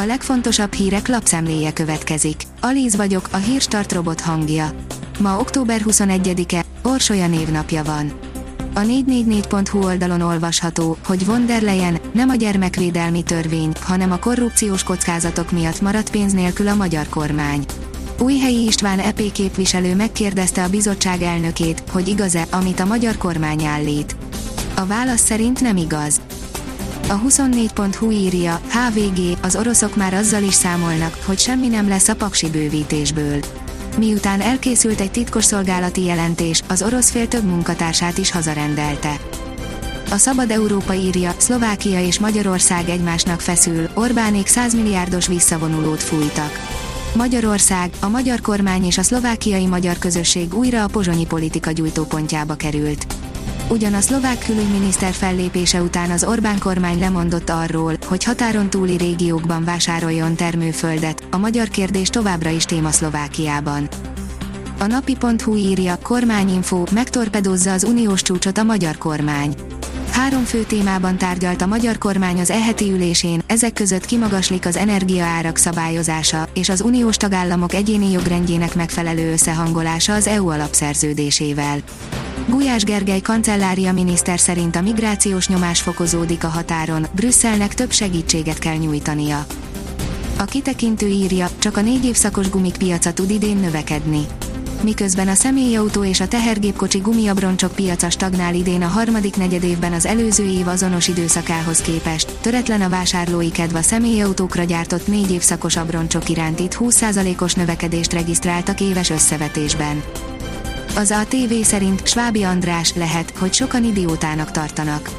A legfontosabb hírek lapszemléje következik. Alíz vagyok, a hírstart robot hangja. Ma október 21-e, Orsolya névnapja van. A 444.hu oldalon olvasható, hogy von der Leyen nem a gyermekvédelmi törvény, hanem a korrupciós kockázatok miatt maradt pénz nélkül a magyar kormány. Újhelyi István EP képviselő megkérdezte a bizottság elnökét, hogy igaz-e, amit a magyar kormány állít. A válasz szerint nem igaz. A 24.hu írja, HVG, az oroszok már azzal is számolnak, hogy semmi nem lesz a paksi bővítésből. Miután elkészült egy titkosszolgálati jelentés, az orosz fél több munkatársát is hazarendelte. A Szabad Európa írja, Szlovákia és Magyarország egymásnak feszül, Orbánék 100 milliárdos visszavonulót fújtak. Magyarország, a magyar kormány és a szlovákiai magyar közösség újra a pozsonyi politika gyújtópontjába került. Ugyan a szlovák külügyminiszter fellépése után az Orbán kormány lemondott arról, hogy határon túli régiókban vásároljon termőföldet, a magyar kérdés továbbra is téma Szlovákiában. A napi.hu írja, kormányinfo, megtorpedozza az uniós csúcsot a magyar kormány. Három fő témában tárgyalt a magyar kormány az eheti ülésén, ezek között kimagaslik az energiaárak szabályozása, és az uniós tagállamok egyéni jogrendjének megfelelő összehangolása az EU alapszerződésével. Gulyás Gergely kancellária miniszter szerint a migrációs nyomás fokozódik a határon, Brüsszelnek több segítséget kell nyújtania. A kitekintő írja, csak a négy évszakos gumik piaca tud idén növekedni. Miközben a személyautó és a tehergépkocsi gumiabroncsok piaca stagnál idén a harmadik negyedévben az előző év azonos időszakához képest, töretlen a vásárlói kedv a személyautókra gyártott négy évszakos abroncsok iránt itt 20%-os növekedést regisztráltak éves összevetésben. Az ATV szerint Svábi András lehet, hogy sokan idiótának tartanak.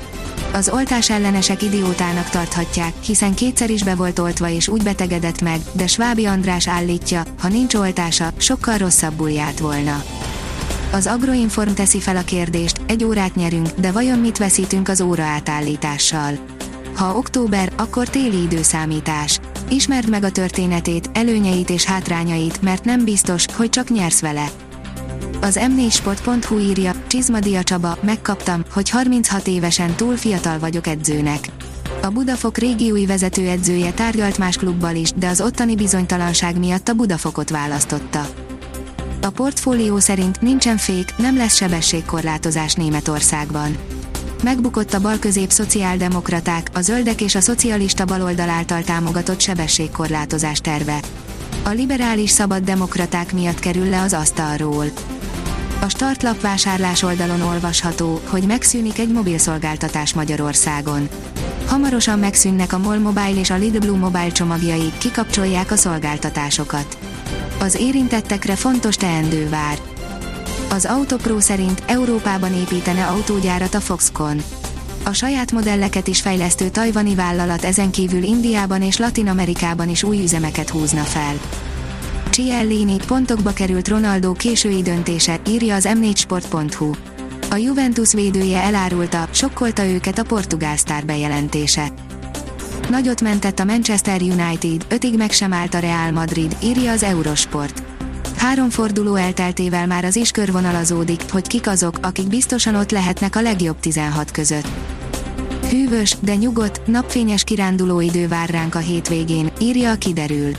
Az oltás ellenesek idiótának tarthatják, hiszen kétszer is be volt oltva és úgy betegedett meg, de Svábi András állítja, ha nincs oltása, sokkal rosszabbul járt volna. Az Agroinform teszi fel a kérdést, egy órát nyerünk, de vajon mit veszítünk az óra átállítással? Ha október, akkor téli időszámítás. Ismerd meg a történetét, előnyeit és hátrányait, mert nem biztos, hogy csak nyersz vele. Az m4sport.hu írja, Csizmadia Csaba, megkaptam, hogy 36 évesen túl fiatal vagyok edzőnek. A Budafok régi új vezetőedzője tárgyalt más klubbal is, de az ottani bizonytalanság miatt a Budafokot választotta. A portfólió szerint nincsen fék, nem lesz sebességkorlátozás Németországban. Megbukott a balközép szociáldemokraták, a zöldek és a szocialista baloldal által támogatott sebességkorlátozás terve. A liberális szabad demokraták miatt kerül le az asztalról. A startlap vásárlás oldalon olvasható, hogy megszűnik egy mobilszolgáltatás Magyarországon. Hamarosan megszűnnek a MOL Mobile és a Lidl Blue Mobile csomagjai, kikapcsolják a szolgáltatásokat. Az érintettekre fontos teendő vár. Az Autopro szerint Európában építene autógyárat a Foxconn. A saját modelleket is fejlesztő tajvani vállalat ezen kívül Indiában és Latin Amerikában is új üzemeket húzna fel. Ciellini pontokba került Ronaldo késői döntése, írja az m4sport.hu. A Juventus védője elárulta, sokkolta őket a portugál sztár bejelentése. Nagyot mentett a Manchester United, ötig meg sem állt a Real Madrid, írja az Eurosport. Három forduló elteltével már az is körvonalazódik, hogy kik azok, akik biztosan ott lehetnek a legjobb 16 között. Hűvös, de nyugodt, napfényes kiránduló idő vár ránk a hétvégén, írja a kiderül.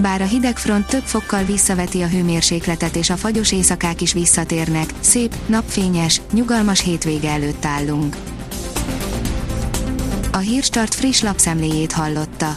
Bár a hidegfront több fokkal visszaveti a hőmérsékletet és a fagyos éjszakák is visszatérnek, szép, napfényes, nyugalmas hétvége előtt állunk. A Hírstart friss lapszemléjét hallotta.